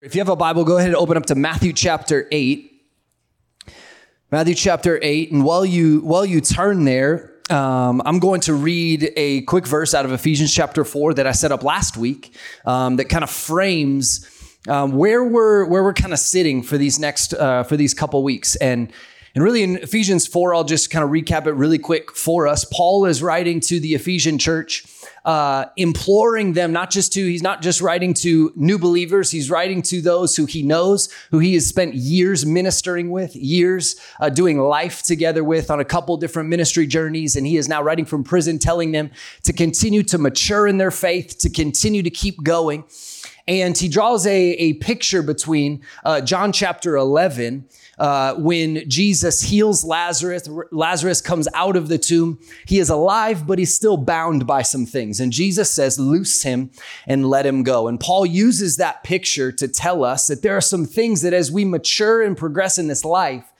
If you have a Bible, go ahead and open up to Matthew chapter 8. Matthew chapter 8. And while you while you turn there, um, I'm going to read a quick verse out of Ephesians chapter 4 that I set up last week um, that kind of frames um, where we're where we're kind of sitting for these next uh, for these couple weeks. And and really in Ephesians 4, I'll just kind of recap it really quick for us. Paul is writing to the Ephesian church uh, imploring them not just to, he's not just writing to new believers, he's writing to those who he knows, who he has spent years ministering with, years uh, doing life together with on a couple different ministry journeys. And he is now writing from prison, telling them to continue to mature in their faith, to continue to keep going. And he draws a, a picture between uh, John chapter 11 uh, when Jesus heals Lazarus. Lazarus comes out of the tomb. He is alive, but he's still bound by some things. And Jesus says, Loose him and let him go. And Paul uses that picture to tell us that there are some things that as we mature and progress in this life,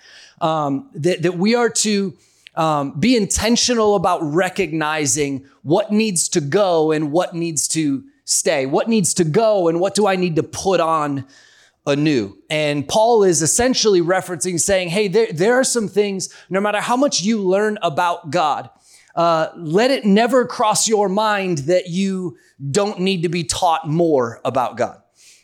um, that, that we are to um, be intentional about recognizing what needs to go and what needs to stay, what needs to go and what do I need to put on anew. And Paul is essentially referencing saying, hey, there, there are some things, no matter how much you learn about God, uh, let it never cross your mind that you don't need to be taught more about God.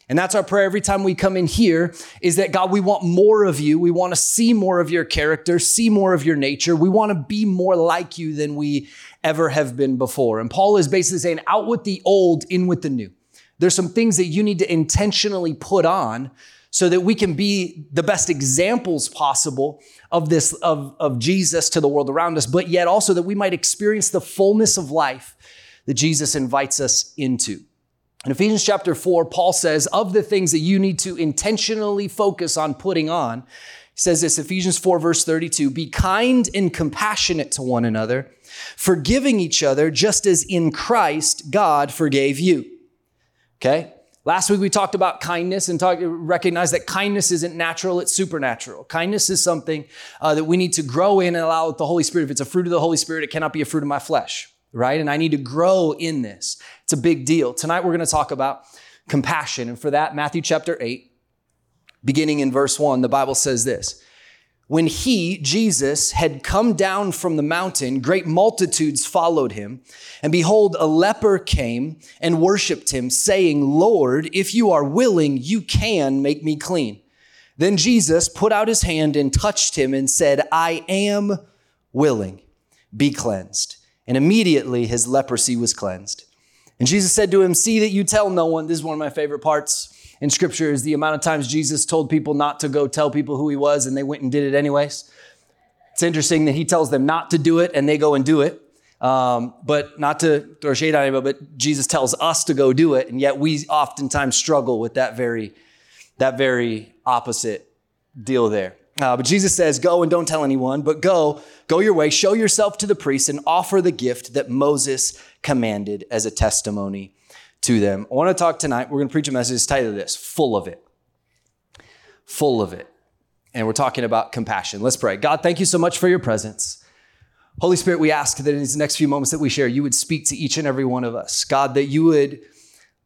And that's our prayer every time we come in here is that God, we want more of you. We want to see more of your character, see more of your nature. We want to be more like you than we ever have been before. And Paul is basically saying, out with the old, in with the new. There's some things that you need to intentionally put on so that we can be the best examples possible of this of, of Jesus to the world around us, but yet also that we might experience the fullness of life that Jesus invites us into. In Ephesians chapter 4, Paul says, of the things that you need to intentionally focus on putting on, he says this, Ephesians 4, verse 32, be kind and compassionate to one another, forgiving each other, just as in Christ God forgave you. Okay? Last week we talked about kindness and talk, recognize that kindness isn't natural, it's supernatural. Kindness is something uh, that we need to grow in and allow the Holy Spirit. If it's a fruit of the Holy Spirit, it cannot be a fruit of my flesh, right? And I need to grow in this. It's a big deal. Tonight we're going to talk about compassion. And for that, Matthew chapter 8, beginning in verse 1, the Bible says this when he, Jesus, had come down from the mountain, great multitudes followed him. And behold, a leper came and worshiped him, saying, Lord, if you are willing, you can make me clean. Then Jesus put out his hand and touched him and said, I am willing, be cleansed. And immediately his leprosy was cleansed. And Jesus said to him, See that you tell no one. This is one of my favorite parts in scripture is the amount of times Jesus told people not to go tell people who he was and they went and did it anyways. It's interesting that he tells them not to do it and they go and do it. Um, but not to throw shade on anybody, but Jesus tells us to go do it, and yet we oftentimes struggle with that very, that very opposite deal there. Uh, but Jesus says, Go and don't tell anyone, but go, go your way, show yourself to the priest, and offer the gift that Moses commanded as a testimony to them. I want to talk tonight. We're going to preach a message titled this Full of It. Full of It. And we're talking about compassion. Let's pray. God, thank you so much for your presence. Holy Spirit, we ask that in these next few moments that we share, you would speak to each and every one of us. God, that you would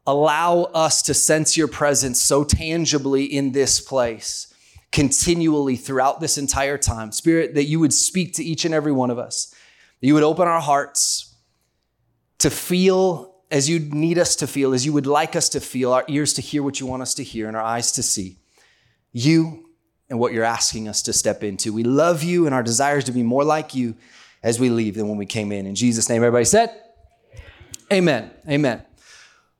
allow us to sense your presence so tangibly in this place, continually throughout this entire time. Spirit, that you would speak to each and every one of us, you would open our hearts to feel as you need us to feel, as you would like us to feel, our ears to hear what you want us to hear, and our eyes to see you and what you're asking us to step into. We love you, and our desires to be more like you as we leave than when we came in. In Jesus' name, everybody said, Amen. Amen.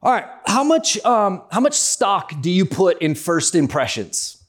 All right. How much, um, how much stock do you put in first impressions?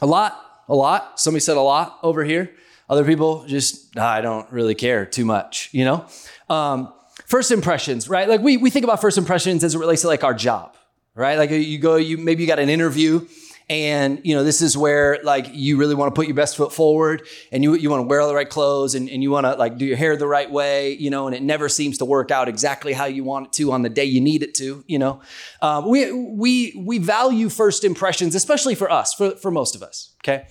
A lot. A lot. Somebody said a lot over here. Other people just, I don't really care too much, you know? Um, first impressions, right? Like we, we think about first impressions as it relates to like our job, right? Like you go, you maybe you got an interview and you know this is where like you really want to put your best foot forward and you, you want to wear all the right clothes and, and you want to like do your hair the right way you know and it never seems to work out exactly how you want it to on the day you need it to you know um, we, we we value first impressions especially for us for, for most of us okay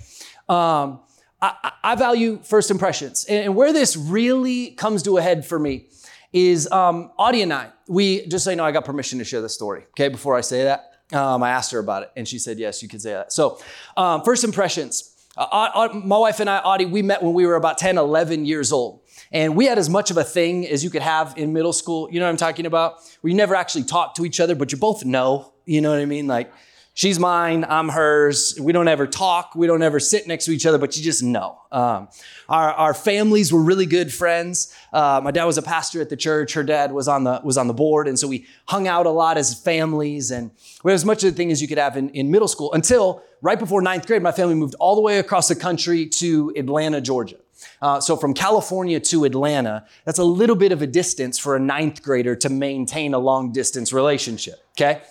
um, I, I value first impressions and where this really comes to a head for me is um, Audie and I. We just so you know, I got permission to share this story. Okay, before I say that, Um, I asked her about it, and she said, yes, you could say that. So, um, first impressions. Uh, uh, my wife and I, Audie, we met when we were about 10, 11 years old. And we had as much of a thing as you could have in middle school. You know what I'm talking about? Where you never actually talk to each other, but you both know. You know what I mean? Like, she's mine, I'm hers. We don't ever talk, we don't ever sit next to each other, but you just know. Um, our, our families were really good friends. Uh, my dad was a pastor at the church. Her dad was on the was on the board, and so we hung out a lot as families, and we had as much of the thing as you could have in, in middle school until right before ninth grade. My family moved all the way across the country to Atlanta, Georgia. Uh, so from California to Atlanta, that's a little bit of a distance for a ninth grader to maintain a long distance relationship. Okay,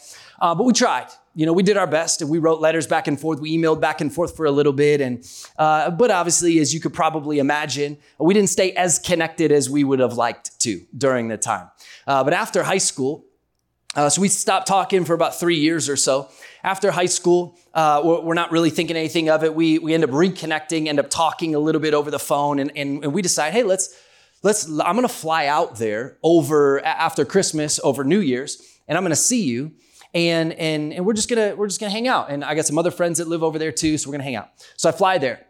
uh, but we tried you know, we did our best and we wrote letters back and forth. We emailed back and forth for a little bit. And, uh, but obviously, as you could probably imagine, we didn't stay as connected as we would have liked to during the time. Uh, but after high school, uh, so we stopped talking for about three years or so. After high school, uh, we're, we're, not really thinking anything of it. We, we end up reconnecting, end up talking a little bit over the phone, and, and, and we decide, hey, let's, let's, I'm gonna fly out there over after Christmas, over New Year's, and I'm gonna see you and and and we're just gonna we're just gonna hang out. And I got some other friends that live over there too, so we're gonna hang out. So I fly there,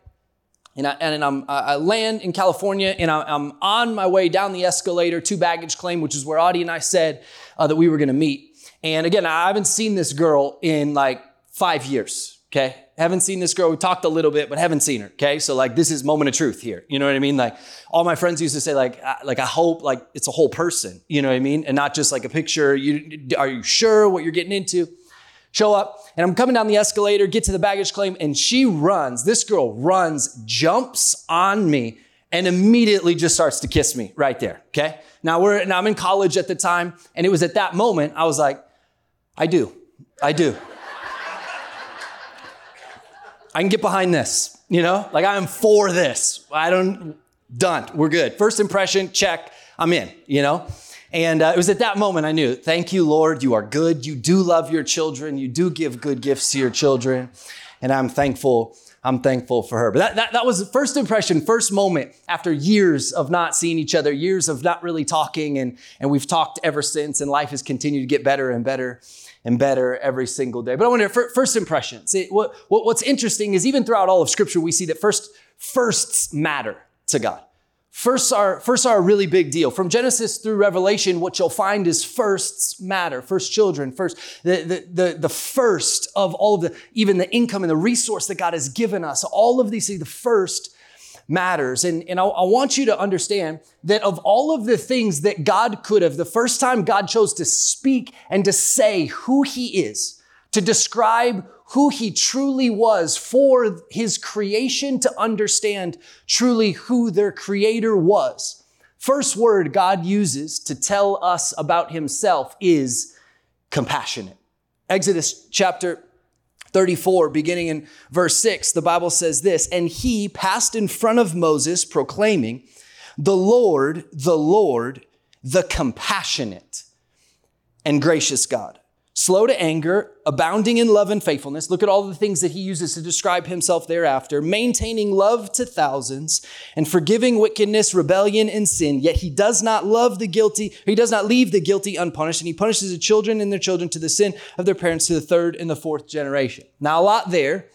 and I and I'm I land in California, and I'm on my way down the escalator to baggage claim, which is where Audie and I said uh, that we were gonna meet. And again, I haven't seen this girl in like five years. Okay. Haven't seen this girl. We talked a little bit, but haven't seen her. Okay. So like this is moment of truth here. You know what I mean? Like all my friends used to say, like, I, like I hope like it's a whole person. You know what I mean? And not just like a picture. You are you sure what you're getting into? Show up, and I'm coming down the escalator, get to the baggage claim, and she runs. This girl runs, jumps on me, and immediately just starts to kiss me right there. Okay. Now we're now I'm in college at the time, and it was at that moment I was like, I do, I do. I can get behind this, you know? Like I am for this. I don't, done. We're good. First impression, check. I'm in, you know? And uh, it was at that moment I knew, thank you, Lord. You are good. You do love your children. You do give good gifts to your children. And I'm thankful. I'm thankful for her. But that, that, that was the first impression, first moment after years of not seeing each other, years of not really talking. And, and we've talked ever since, and life has continued to get better and better and better every single day. But I wonder, first impressions. what, what, what's interesting is even throughout all of Scripture, we see that first firsts matter to God. Firsts are, firsts are a really big deal. From Genesis through Revelation, what you'll find is firsts matter. First children, first, the, the, the, the first of all of the, even the income and the resource that God has given us. All of these, see the first matters. And, and I, I, want you to understand that of all of the things that God could have, the first time God chose to speak and to say who He is, to describe who He truly was for His creation to understand truly who their Creator was. First word God uses to tell us about Himself is compassionate. Exodus chapter 34, beginning in verse 6, the Bible says this And he passed in front of Moses, proclaiming, The Lord, the Lord, the compassionate and gracious God slow to anger, abounding in love and faithfulness. Look at all the things that he uses to describe himself thereafter, maintaining love to thousands and forgiving wickedness, rebellion, and sin. Yet he does not love the guilty, he does not leave the guilty unpunished, and he punishes the children and their children to the sin of their parents to the third and the fourth generation. Now, a lot there.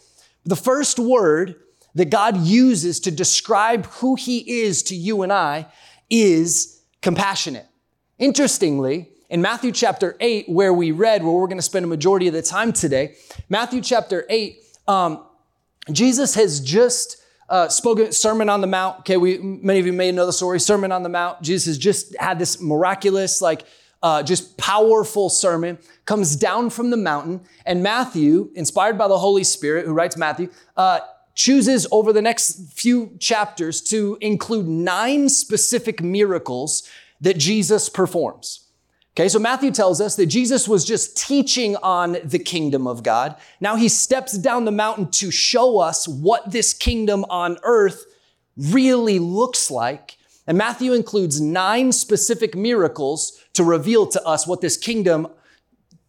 The first word that God uses to describe who he is to you and I is compassionate. Interestingly, in Matthew chapter 8, where we read, where we're going to spend a majority of the time today, Matthew chapter 8, um, Jesus has just uh, spoken Sermon on the Mount. Okay, we many of you may know the story. Sermon on the Mount. Jesus has just had this miraculous, like, uh, just powerful sermon. Comes down from the mountain, and Matthew, inspired by the Holy Spirit, who writes Matthew, uh, chooses over the next few chapters to include nine specific miracles that Jesus performs. Okay, so Matthew tells us that Jesus was just teaching on the kingdom of God. Now he steps down the mountain to show us what this kingdom on earth really looks like. And Matthew includes nine specific miracles to reveal to us what this kingdom,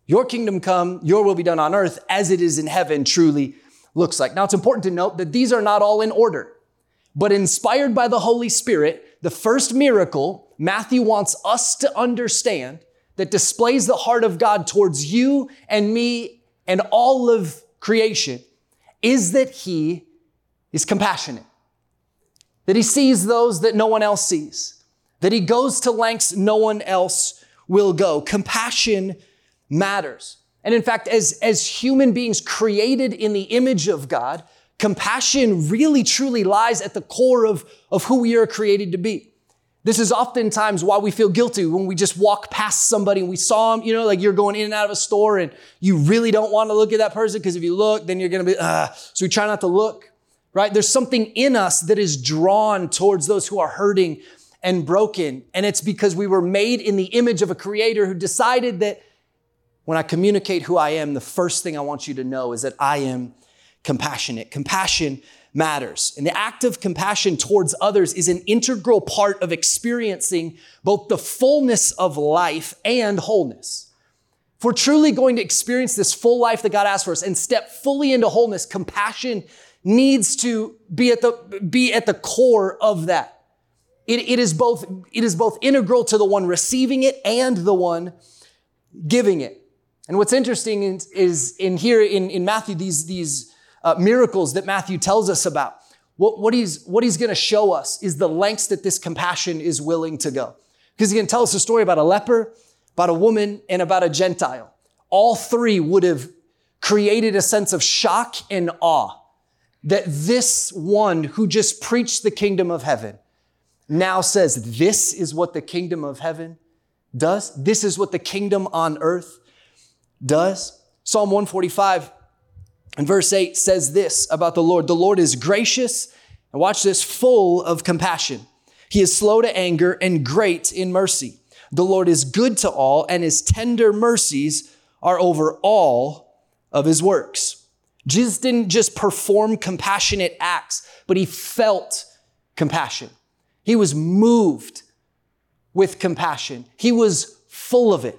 your kingdom come, your will be done on earth as it is in heaven, truly looks like. Now it's important to note that these are not all in order, but inspired by the Holy Spirit, the first miracle Matthew wants us to understand that displays the heart of God towards you and me and all of creation is that he is compassionate, that he sees those that no one else sees, that he goes to lengths no one else will go. Compassion matters. And in fact, as, as human beings created in the image of God, compassion really truly lies at the core of, of who we are created to be. This is oftentimes why we feel guilty when we just walk past somebody and we saw them, you know, like you're going in and out of a store and you really don't want to look at that person because if you look, then you're going to be. So we try not to look, right? There's something in us that is drawn towards those who are hurting and broken. And it's because we were made in the image of a creator who decided that when I communicate who I am, the first thing I want you to know is that I am compassionate. Compassion matters. And the act of compassion towards others is an integral part of experiencing both the fullness of life and wholeness. If we're truly going to experience this full life that God has for us and step fully into wholeness, compassion needs to be at the, be at the core of that. It, it, is both, it is both integral to the one receiving it and the one giving it. And what's interesting is, is in here in, in Matthew, these, these uh, miracles that Matthew tells us about. What, what he's, what he's going to show us is the lengths that this compassion is willing to go. Because he can tell us a story about a leper, about a woman, and about a Gentile. All three would have created a sense of shock and awe that this one who just preached the kingdom of heaven now says, This is what the kingdom of heaven does. This is what the kingdom on earth does. Psalm 145 and verse 8 says this about the Lord The Lord is gracious, and watch this, full of compassion. He is slow to anger and great in mercy. The Lord is good to all, and his tender mercies are over all of his works. Jesus didn't just perform compassionate acts, but he felt compassion. He was moved with compassion. He was full of it.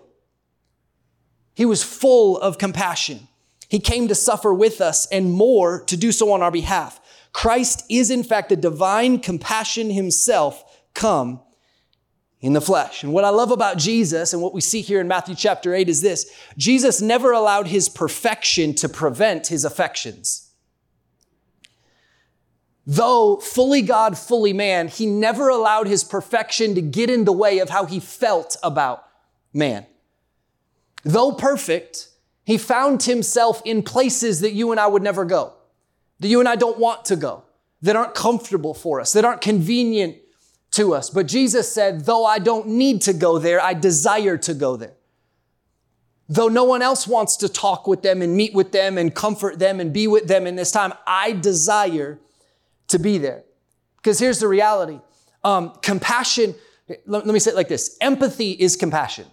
He was full of compassion. He came to suffer with us and more to do so on our behalf. Christ is in fact the divine compassion himself come in the flesh. And what I love about Jesus and what we see here in Matthew chapter 8 is this. Jesus never allowed his perfection to prevent his affections. Though fully God, fully man, he never allowed his perfection to get in the way of how he felt about man. Though perfect, he found himself in places that you and I would never go, that you and I don't want to go, that aren't comfortable for us, that aren't convenient to us. But Jesus said, though I don't need to go there, I desire to go there. Though no one else wants to talk with them and meet with them and comfort them and be with them in this time, I desire to be there. Because here's the reality um, compassion, let, let me say it like this empathy is compassion,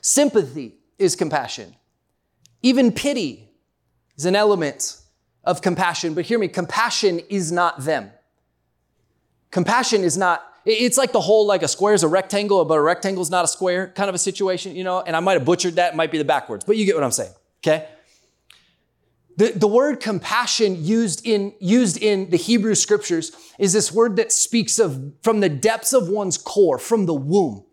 sympathy is compassion. Even pity is an element of compassion, but hear me, compassion is not them. Compassion is not, it's like the whole like a square is a rectangle, but a rectangle is not a square kind of a situation, you know, and I might have butchered that, it might be the backwards, but you get what I'm saying, okay? The, the word compassion used in, used in the Hebrew scriptures is this word that speaks of from the depths of one's core, from the womb.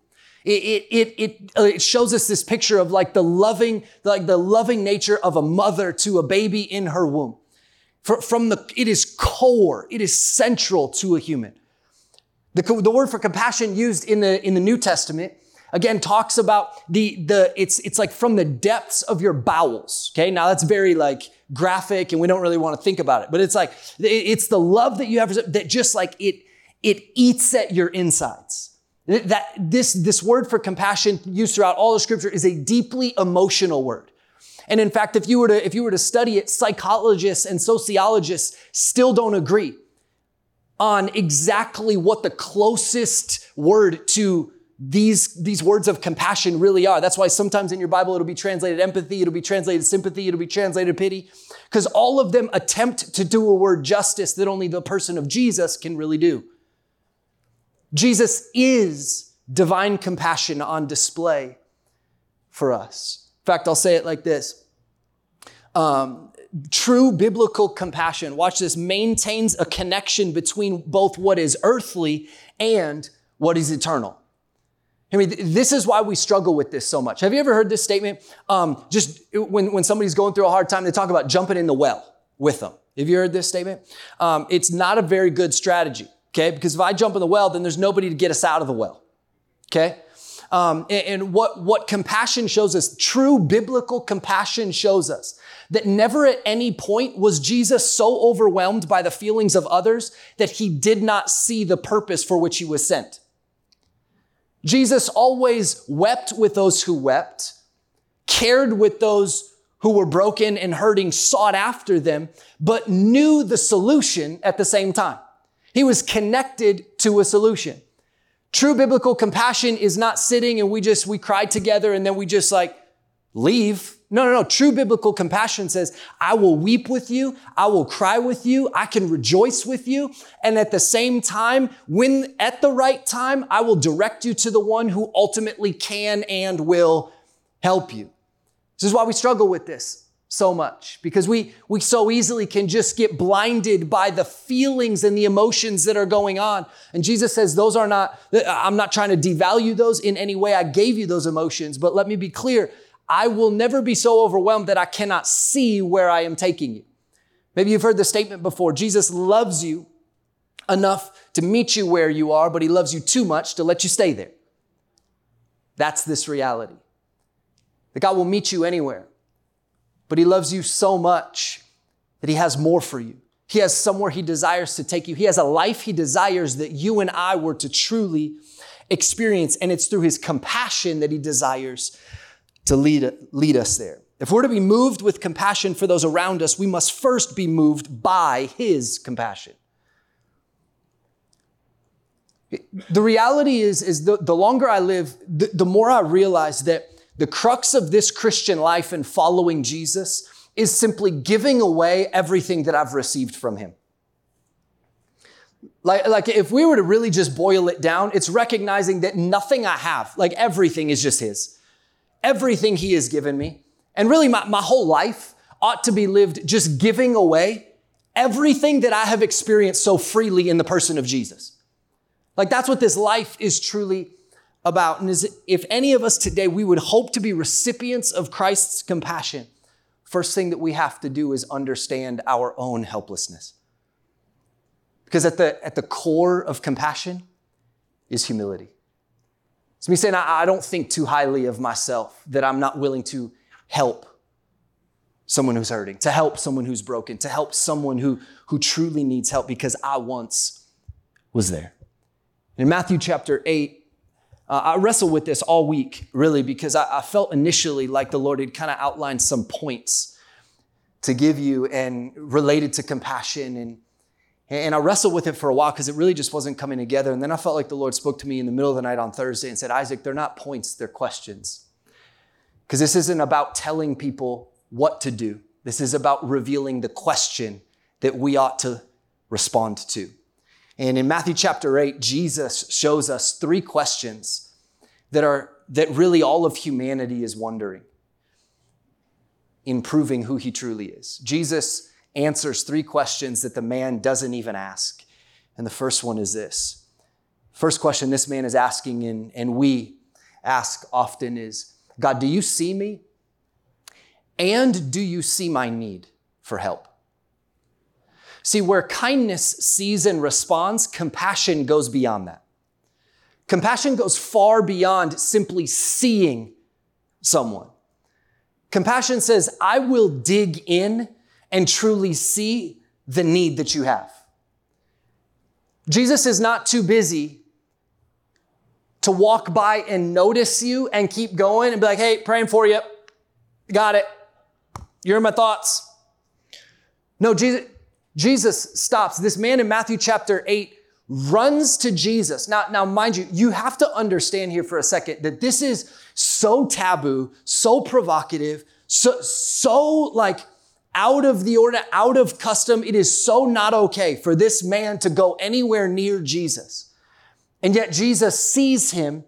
It, it, it, uh, it shows us this picture of like the loving, like the loving nature of a mother to a baby in her womb. From the, it is core, it is central to a human. The, the word for compassion used in the, in the New Testament again talks about the the it's it's like from the depths of your bowels okay now that's very like graphic and we don't really want to think about it but it's like it's the love that you have that just like it it eats at your insides that this, this word for compassion used throughout all the scripture is a deeply emotional word. And in fact, if you were to, if you were to study it, psychologists and sociologists still don't agree on exactly what the closest word to these, these words of compassion really are. That's why sometimes in your Bible it'll be translated empathy, it'll be translated sympathy, it'll be translated pity, because all of them attempt to do a word justice that only the person of Jesus can really do. Jesus is divine compassion on display for us. In fact, I'll say it like this. Um, true biblical compassion, watch this, maintains a connection between both what is earthly and what is eternal. I mean, this is why we struggle with this so much. Have you ever heard this statement? Um, just when, when somebody's going through a hard time, they talk about jumping in the well with them. Have you heard this statement? Um, it's not a very good strategy, okay? Because if I jump in the well, then there's nobody to get us out of the well, okay? Um, and, and what, what compassion shows us, true biblical compassion shows us that never at any point was Jesus so overwhelmed by the feelings of others that he did not see the purpose for which he was sent. Jesus always wept with those who wept, cared with those who were broken and hurting, sought after them, but knew the solution at the same time. He was connected to a solution. True biblical compassion is not sitting and we just, we cry together and then we just like leave. No, no, no. True biblical compassion says, I will weep with you. I will cry with you. I can rejoice with you. And at the same time, when at the right time, I will direct you to the one who ultimately can and will help you. This is why we struggle with this so much because we, we so easily can just get blinded by the feelings and the emotions that are going on. And Jesus says, those are not, I'm not trying to devalue those in any way. I gave you those emotions, but let me be clear. I will never be so overwhelmed that I cannot see where I am taking you. Maybe you've heard the statement before. Jesus loves you enough to meet you where you are, but he loves you too much to let you stay there. That's this reality. That God will meet you anywhere, but he loves you so much that he has more for you. He has somewhere he desires to take you. He has a life he desires that you and I were to truly experience. And it's through his compassion that he desires to lead, lead us there. If we're to be moved with compassion for those around us, we must first be moved by His compassion. The reality is, is the, the longer I live, the, the more I realize that the crux of this Christian life and following Jesus is simply giving away everything that I've received from Him. Like, like if we were to really just boil it down, it's recognizing that nothing I have, like everything is just His everything He has given me, and really my, my whole life ought to be lived just giving away everything that I have experienced so freely in the person of Jesus. Like that's what this life is truly about. And is if any of us today, we would hope to be recipients of Christ's compassion, first thing that we have to do is understand our own helplessness. Because at the, at the core of compassion is humility. It's me saying, I, I don't think too highly of myself, that I'm not willing to help someone who's hurting, to help someone who's broken, to help someone who, who truly needs help because I once was there. In Matthew chapter 8, uh, I wrestled with this all week, really, because I, I felt initially like the Lord had kind of outlined some points to give you and related to compassion and and I wrestled with it for a while because it really just wasn't coming together. And then I felt like the Lord spoke to me in the middle of the night on Thursday and said, Isaac, they're not points, they're questions. Because this isn't about telling people what to do, this is about revealing the question that we ought to respond to. And in Matthew chapter 8, Jesus shows us three questions that are that really all of humanity is wondering in proving who he truly is. Jesus answers three questions that the man doesn't even ask. And the first one is this. First question this man is asking, and, and we ask often is God, do you see me? And do you see my need for help? See, where kindness sees and responds, compassion goes beyond that. Compassion goes far beyond simply seeing someone. Compassion says, I will dig in and truly see the need that you have. Jesus is not too busy to walk by and notice you and keep going and be like, hey, praying for you. Got it. You're in my thoughts. No, Jesus, Jesus stops. This man in Matthew chapter 8 runs to Jesus. Now, now, mind you, you have to understand here for a second that this is so taboo, so provocative, so, so like out of the order, out of custom. It is so not okay for this man to go anywhere near Jesus. And yet Jesus sees him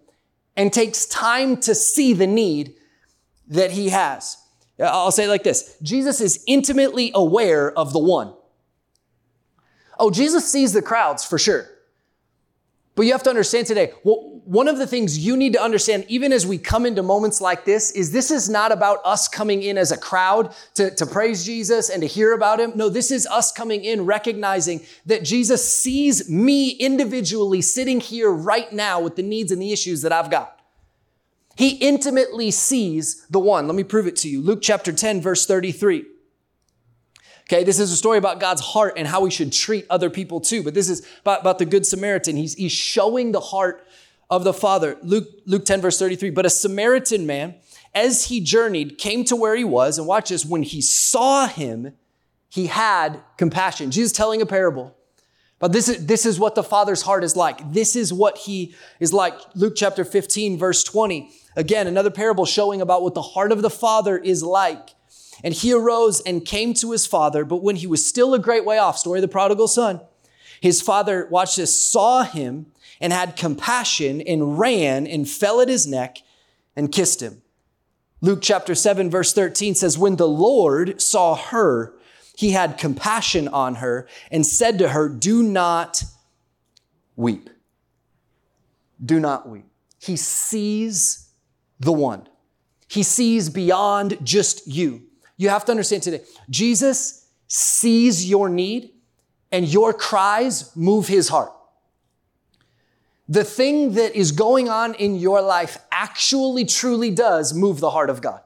and takes time to see the need that he has. I'll say it like this Jesus is intimately aware of the one. Oh, Jesus sees the crowds for sure. But you have to understand today, well, one of the things you need to understand, even as we come into moments like this, is this is not about us coming in as a crowd to, to praise Jesus and to hear about him. No, this is us coming in recognizing that Jesus sees me individually sitting here right now with the needs and the issues that I've got. He intimately sees the one. Let me prove it to you. Luke chapter 10, verse 33. Okay, this is a story about God's heart and how we should treat other people too. But this is about, about the Good Samaritan. He's, he's showing the heart of the Father. Luke, Luke 10, verse 33. But a Samaritan man, as he journeyed, came to where he was. And watch this when he saw him, he had compassion. Jesus telling a parable. But this is, this is what the Father's heart is like. This is what he is like. Luke chapter 15, verse 20. Again, another parable showing about what the heart of the Father is like. And he arose and came to his father, but when he was still a great way off, story of the prodigal son, his father, watch this, saw him and had compassion and ran and fell at his neck and kissed him. Luke chapter 7, verse 13 says, When the Lord saw her, he had compassion on her and said to her, Do not weep. Do not weep. He sees the one. He sees beyond just you. You have to understand today, Jesus sees your need and your cries move his heart. The thing that is going on in your life actually truly does move the heart of God.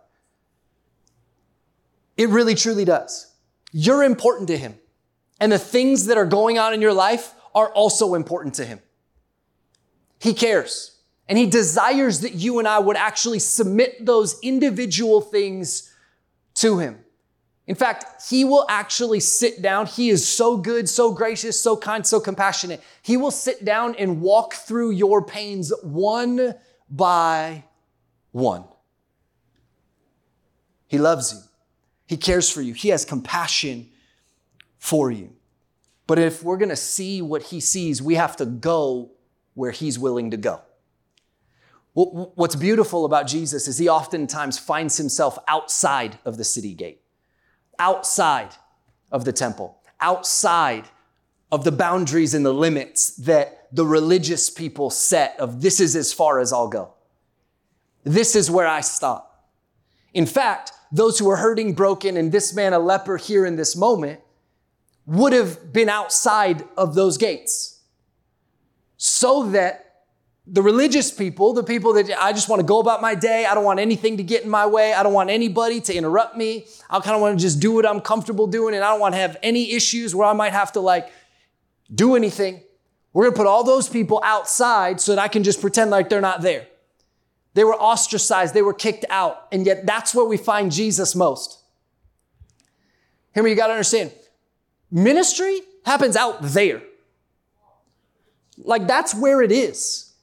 It really truly does. You're important to him. And the things that are going on in your life are also important to him. He cares. And he desires that you and I would actually submit those individual things to him. In fact, he will actually sit down. He is so good, so gracious, so kind, so compassionate. He will sit down and walk through your pains one by one. He loves you. He cares for you. He has compassion for you. But if we're going to see what he sees, we have to go where he's willing to go. What's beautiful about Jesus is he oftentimes finds himself outside of the city gate, outside of the temple, outside of the boundaries and the limits that the religious people set of this is as far as I'll go. This is where I stop. In fact, those who are hurting, broken, and this man a leper here in this moment would have been outside of those gates so that the religious people, the people that I just want to go about my day. I don't want anything to get in my way. I don't want anybody to interrupt me. I kind of want to just do what I'm comfortable doing and I don't want to have any issues where I might have to like do anything. We're going to put all those people outside so that I can just pretend like they're not there. They were ostracized. They were kicked out. And yet that's where we find Jesus most. Hear me, you got to understand. Ministry happens out there. Like that's where it is.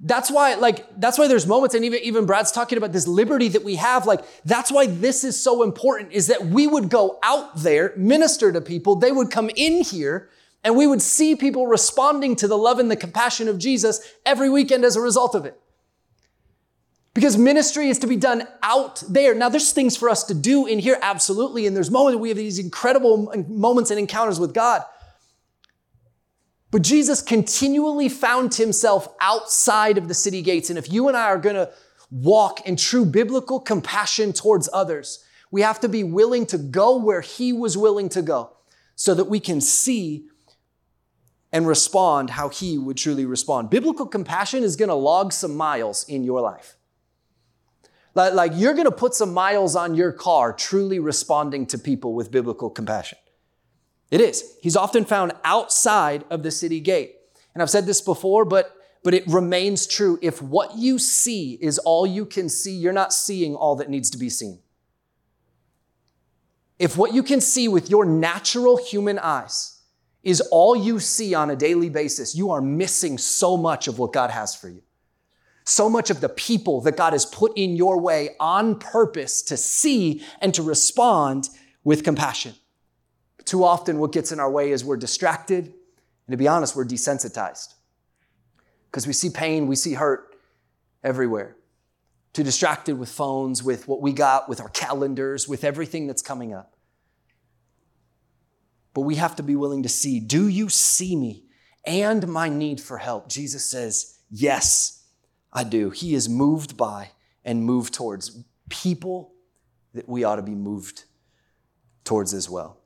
That's why, like, that's why there's moments, and even, even Brad's talking about this liberty that we have. Like, that's why this is so important is that we would go out there, minister to people, they would come in here, and we would see people responding to the love and the compassion of Jesus every weekend as a result of it. Because ministry is to be done out there. Now, there's things for us to do in here, absolutely. And there's moments we have these incredible moments and encounters with God. But Jesus continually found himself outside of the city gates. And if you and I are going to walk in true biblical compassion towards others, we have to be willing to go where he was willing to go so that we can see and respond how he would truly respond. Biblical compassion is going to log some miles in your life. Like, you're going to put some miles on your car truly responding to people with biblical compassion. It is. He's often found outside of the city gate. And I've said this before, but, but it remains true. If what you see is all you can see, you're not seeing all that needs to be seen. If what you can see with your natural human eyes is all you see on a daily basis, you are missing so much of what God has for you. So much of the people that God has put in your way on purpose to see and to respond with compassion. Too often, what gets in our way is we're distracted, and to be honest, we're desensitized. Because we see pain, we see hurt everywhere. Too distracted with phones, with what we got, with our calendars, with everything that's coming up. But we have to be willing to see do you see me and my need for help? Jesus says, Yes, I do. He is moved by and moved towards people that we ought to be moved towards as well.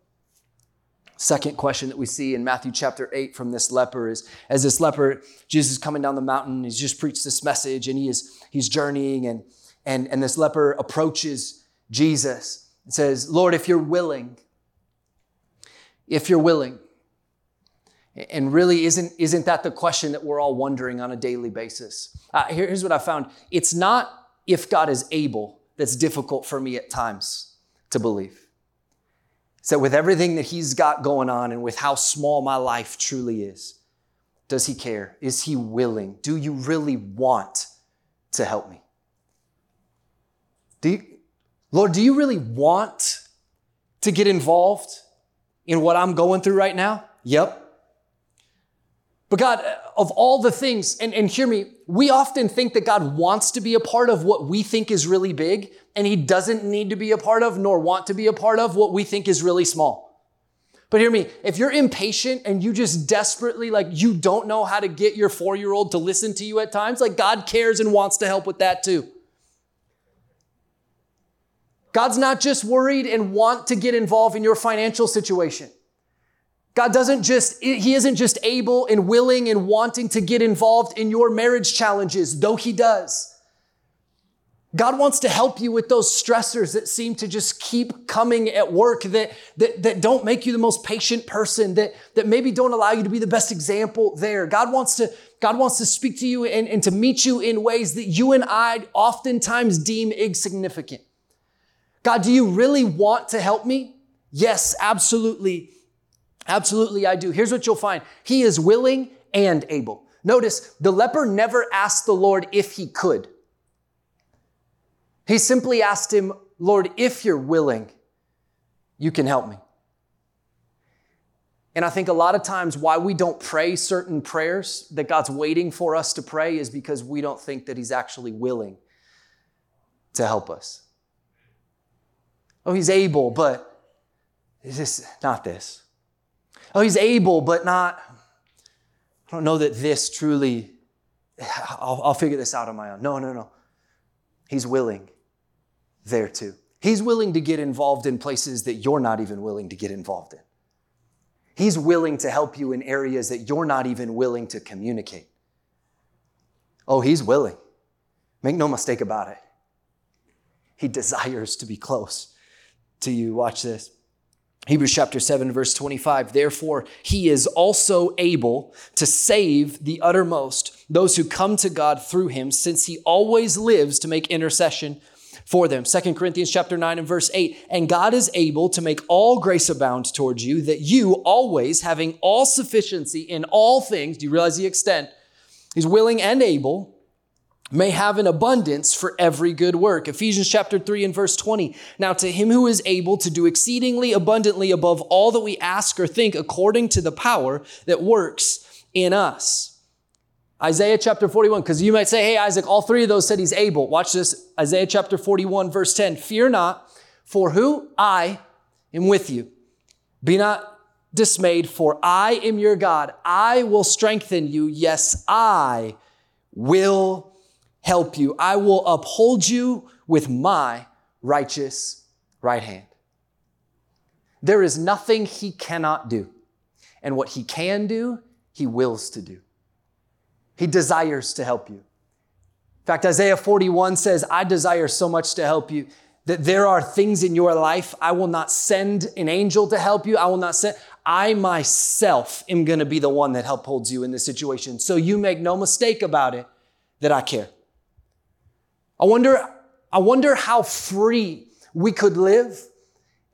Second question that we see in Matthew chapter 8 from this leper is as this leper, Jesus is coming down the mountain, he's just preached this message and he is he's journeying and and, and this leper approaches Jesus and says, Lord, if you're willing, if you're willing. And really, isn't, isn't that the question that we're all wondering on a daily basis? Uh, here's what I found it's not if God is able that's difficult for me at times to believe. So, with everything that He's got going on and with how small my life truly is, does He care? Is He willing? Do you really want to help me? Do you, Lord, do you really want to get involved in what I'm going through right now? Yep. But God, uh, of all the things, and, and hear me, we often think that God wants to be a part of what we think is really big, and He doesn't need to be a part of nor want to be a part of what we think is really small. But hear me, if you're impatient and you just desperately, like, you don't know how to get your four year old to listen to you at times, like, God cares and wants to help with that too. God's not just worried and want to get involved in your financial situation. God doesn't just, He isn't just able and willing and wanting to get involved in your marriage challenges, though He does. God wants to help you with those stressors that seem to just keep coming at work, that, that, that don't make you the most patient person, that, that maybe don't allow you to be the best example there. God wants to, God wants to speak to you and, and to meet you in ways that you and I oftentimes deem insignificant. God, do you really want to help me? Yes, absolutely Absolutely, I do. Here's what you'll find He is willing and able. Notice the leper never asked the Lord if he could. He simply asked him, Lord, if you're willing, you can help me. And I think a lot of times why we don't pray certain prayers that God's waiting for us to pray is because we don't think that He's actually willing to help us. Oh, He's able, but is this not this? Oh, he's able, but not. I don't know that this truly, I'll, I'll figure this out on my own. No, no, no. He's willing there too. He's willing to get involved in places that you're not even willing to get involved in. He's willing to help you in areas that you're not even willing to communicate. Oh, he's willing. Make no mistake about it. He desires to be close to you. Watch this. Hebrews chapter 7, verse 25. Therefore, he is also able to save the uttermost, those who come to God through him, since he always lives to make intercession for them. 2 Corinthians chapter 9 and verse 8. And God is able to make all grace abound towards you, that you always, having all sufficiency in all things, do you realize the extent? He's willing and able may have an abundance for every good work. Ephesians chapter 3 and verse 20. Now to him who is able to do exceedingly abundantly above all that we ask or think according to the power that works in us. Isaiah chapter 41, because you might say, hey, Isaac, all three of those said he's able. Watch this. Isaiah chapter 41, verse 10. Fear not, for who? I am with you. Be not dismayed, for I am your God. I will strengthen you. Yes, I will help you. I will uphold you with my righteous right hand. There is nothing he cannot do. And what he can do, he wills to do. He desires to help you. In fact, Isaiah 41 says, I desire so much to help you that there are things in your life I will not send an angel to help you. I will not send, I myself am going to be the one that upholds you in this situation. So you make no mistake about it that I care. I wonder, I wonder how free we could live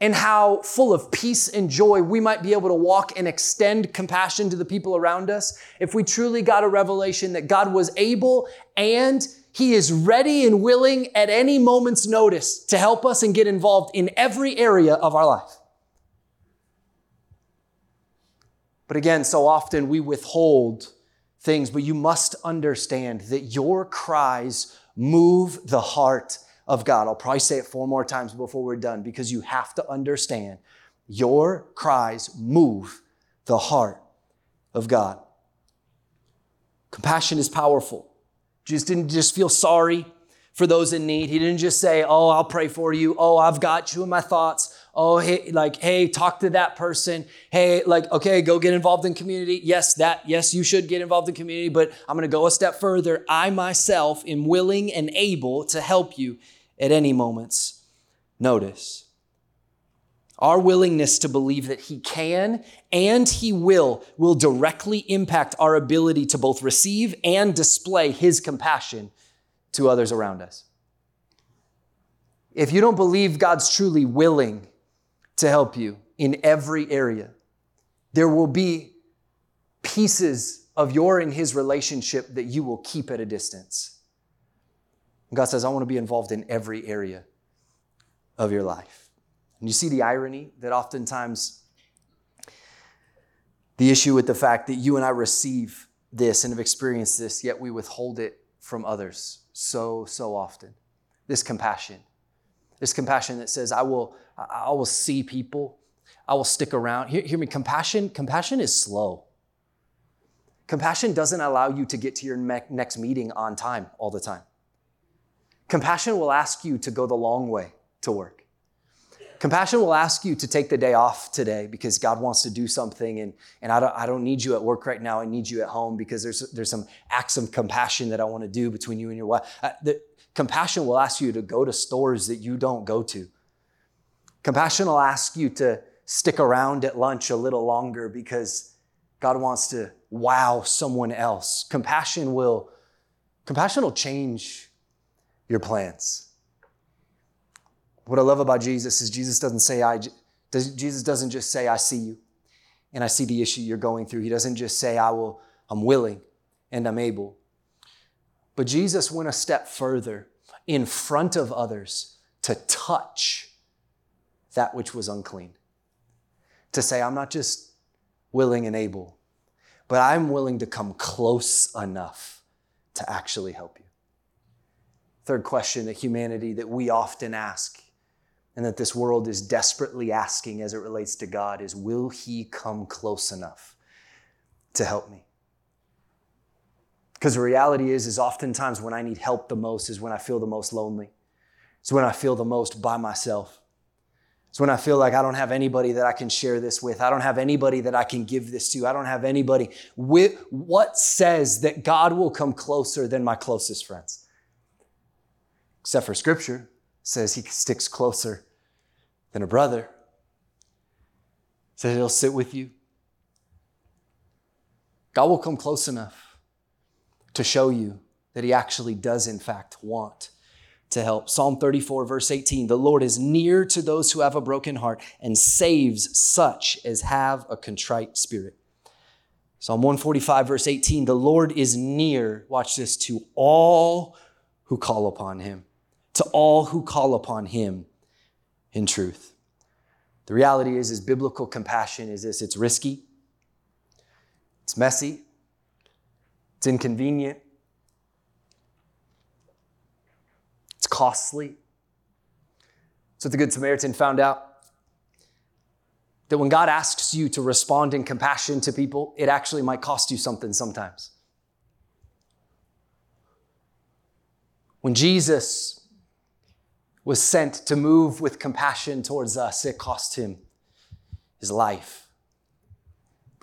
and how full of peace and joy we might be able to walk and extend compassion to the people around us if we truly got a revelation that God was able and He is ready and willing at any moment's notice to help us and get involved in every area of our life. But again, so often we withhold things, but you must understand that your cries move the heart of God. I'll probably say it four more times before we're done because you have to understand your cries move the heart of God. Compassion is powerful. Jesus didn't just feel sorry for those in need. He didn't just say, Oh, I'll pray for you. Oh, I've got you in my thoughts. Oh, hey, like, hey, talk to that person. Hey, like, okay, go get involved in community. Yes, that, yes, you should get involved in community, but I'm gonna go a step further. I myself am willing and able to help you at any moment's notice. Our willingness to believe that He can and He will will directly impact our ability to both receive and display His compassion to others around us. If you don't believe God's truly willing to help you in every area, there will be pieces of your and His relationship that you will keep at a distance. God says, I want to be involved in every area of your life. And you see the irony that oftentimes the issue with the fact that you and I receive this and have experienced this, yet we withhold it from others so, so often. This compassion. This compassion that says, I will, I will see people, I will stick around. Hear, hear me, compassion, compassion is slow. Compassion doesn't allow you to get to your next meeting on time all the time. Compassion will ask you to go the long way to work. Compassion will ask you to take the day off today because God wants to do something, and, and I, don't, I don't need you at work right now. I need you at home because there's, there's some acts of compassion that I want to do between you and your wife. Uh, the, compassion will ask you to go to stores that you don't go to. Compassion will ask you to stick around at lunch a little longer because God wants to wow someone else. Compassion will, compassion will change your plans. What I love about Jesus is Jesus doesn't say, I, Jesus doesn't just say, I see you and I see the issue you're going through. He doesn't just say, I will, I'm willing and I'm able. But Jesus went a step further in front of others to touch that which was unclean. To say, I'm not just willing and able, but I'm willing to come close enough to actually help you. Third question that humanity that we often ask and that this world is desperately asking as it relates to God is will He come close enough to help me? Because the reality is, is oftentimes when I need help the most is when I feel the most lonely. It's when I feel the most by myself. It's when I feel like I don't have anybody that I can share this with. I don't have anybody that I can give this to. I don't have anybody. What says that God will come closer than my closest friends? Except for scripture says he sticks closer than a brother. Says he'll sit with you. God will come close enough to show you that he actually does, in fact, want to help. Psalm 34, verse 18 The Lord is near to those who have a broken heart and saves such as have a contrite spirit. Psalm 145, verse 18 The Lord is near, watch this, to all who call upon him to all who call upon him in truth. The reality is, is biblical compassion is this it's risky, it's messy, it's inconvenient, it's costly. So the Good Samaritan found out that when God asks you to respond in compassion to people, it actually might cost you something sometimes. When Jesus was sent to move with compassion towards us, it cost him his life.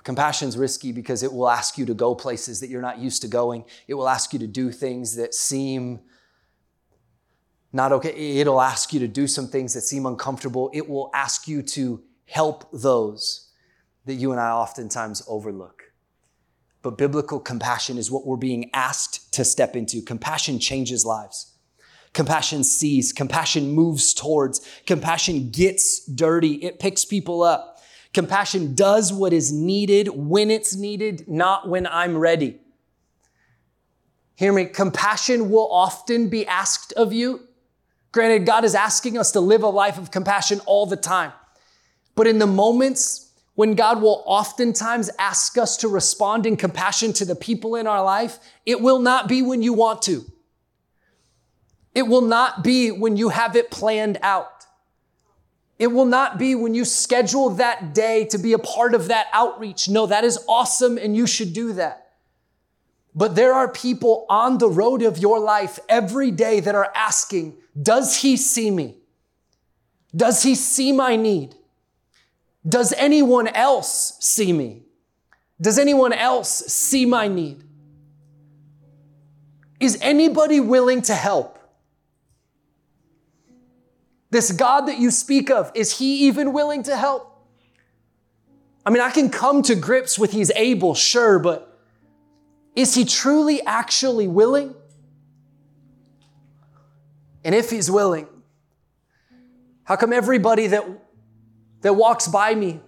Compassion's risky because it will ask you to go places that you're not used to going. It will ask you to do things that seem not okay. It'll ask you to do some things that seem uncomfortable. It will ask you to help those that you and I oftentimes overlook. But biblical compassion is what we're being asked to step into. Compassion changes lives. Compassion sees, compassion moves towards, compassion gets dirty, it picks people up. Compassion does what is needed when it's needed, not when I'm ready. Hear me, compassion will often be asked of you. Granted, God is asking us to live a life of compassion all the time. But in the moments when God will oftentimes ask us to respond in compassion to the people in our life, it will not be when you want to. It will not be when you have it planned out. It will not be when you schedule that day to be a part of that outreach. No, that is awesome and you should do that. But there are people on the road of your life every day that are asking, Does he see me? Does he see my need? Does anyone else see me? Does anyone else see my need? Is anybody willing to help? This God that you speak of, is he even willing to help? I mean, I can come to grips with he's able, sure, but is he truly actually willing? And if he's willing, how come everybody that, that walks by me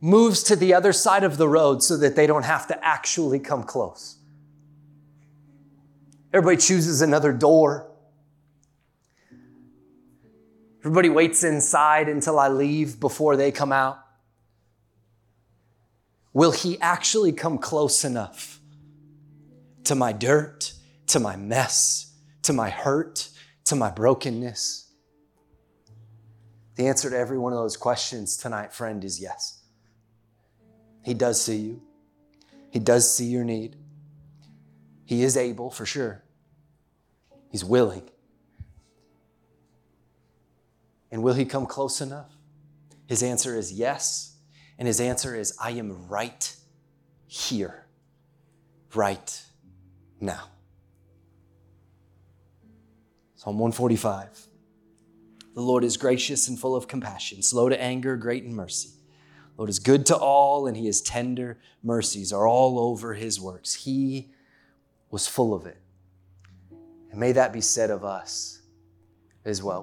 moves to the other side of the road so that they don't have to actually come close? Everybody chooses another door. Everybody waits inside until I leave before they come out. Will he actually come close enough to my dirt, to my mess, to my hurt, to my brokenness? The answer to every one of those questions tonight, friend, is yes. He does see you, He does see your need. He is able for sure, He's willing. And will He come close enough? His answer is yes. And his answer is, I am right here, right now. Psalm 145. The Lord is gracious and full of compassion, slow to anger, great in mercy. The Lord is good to all, and he is tender mercies are all over his works. He was full of it. And may that be said of us as well.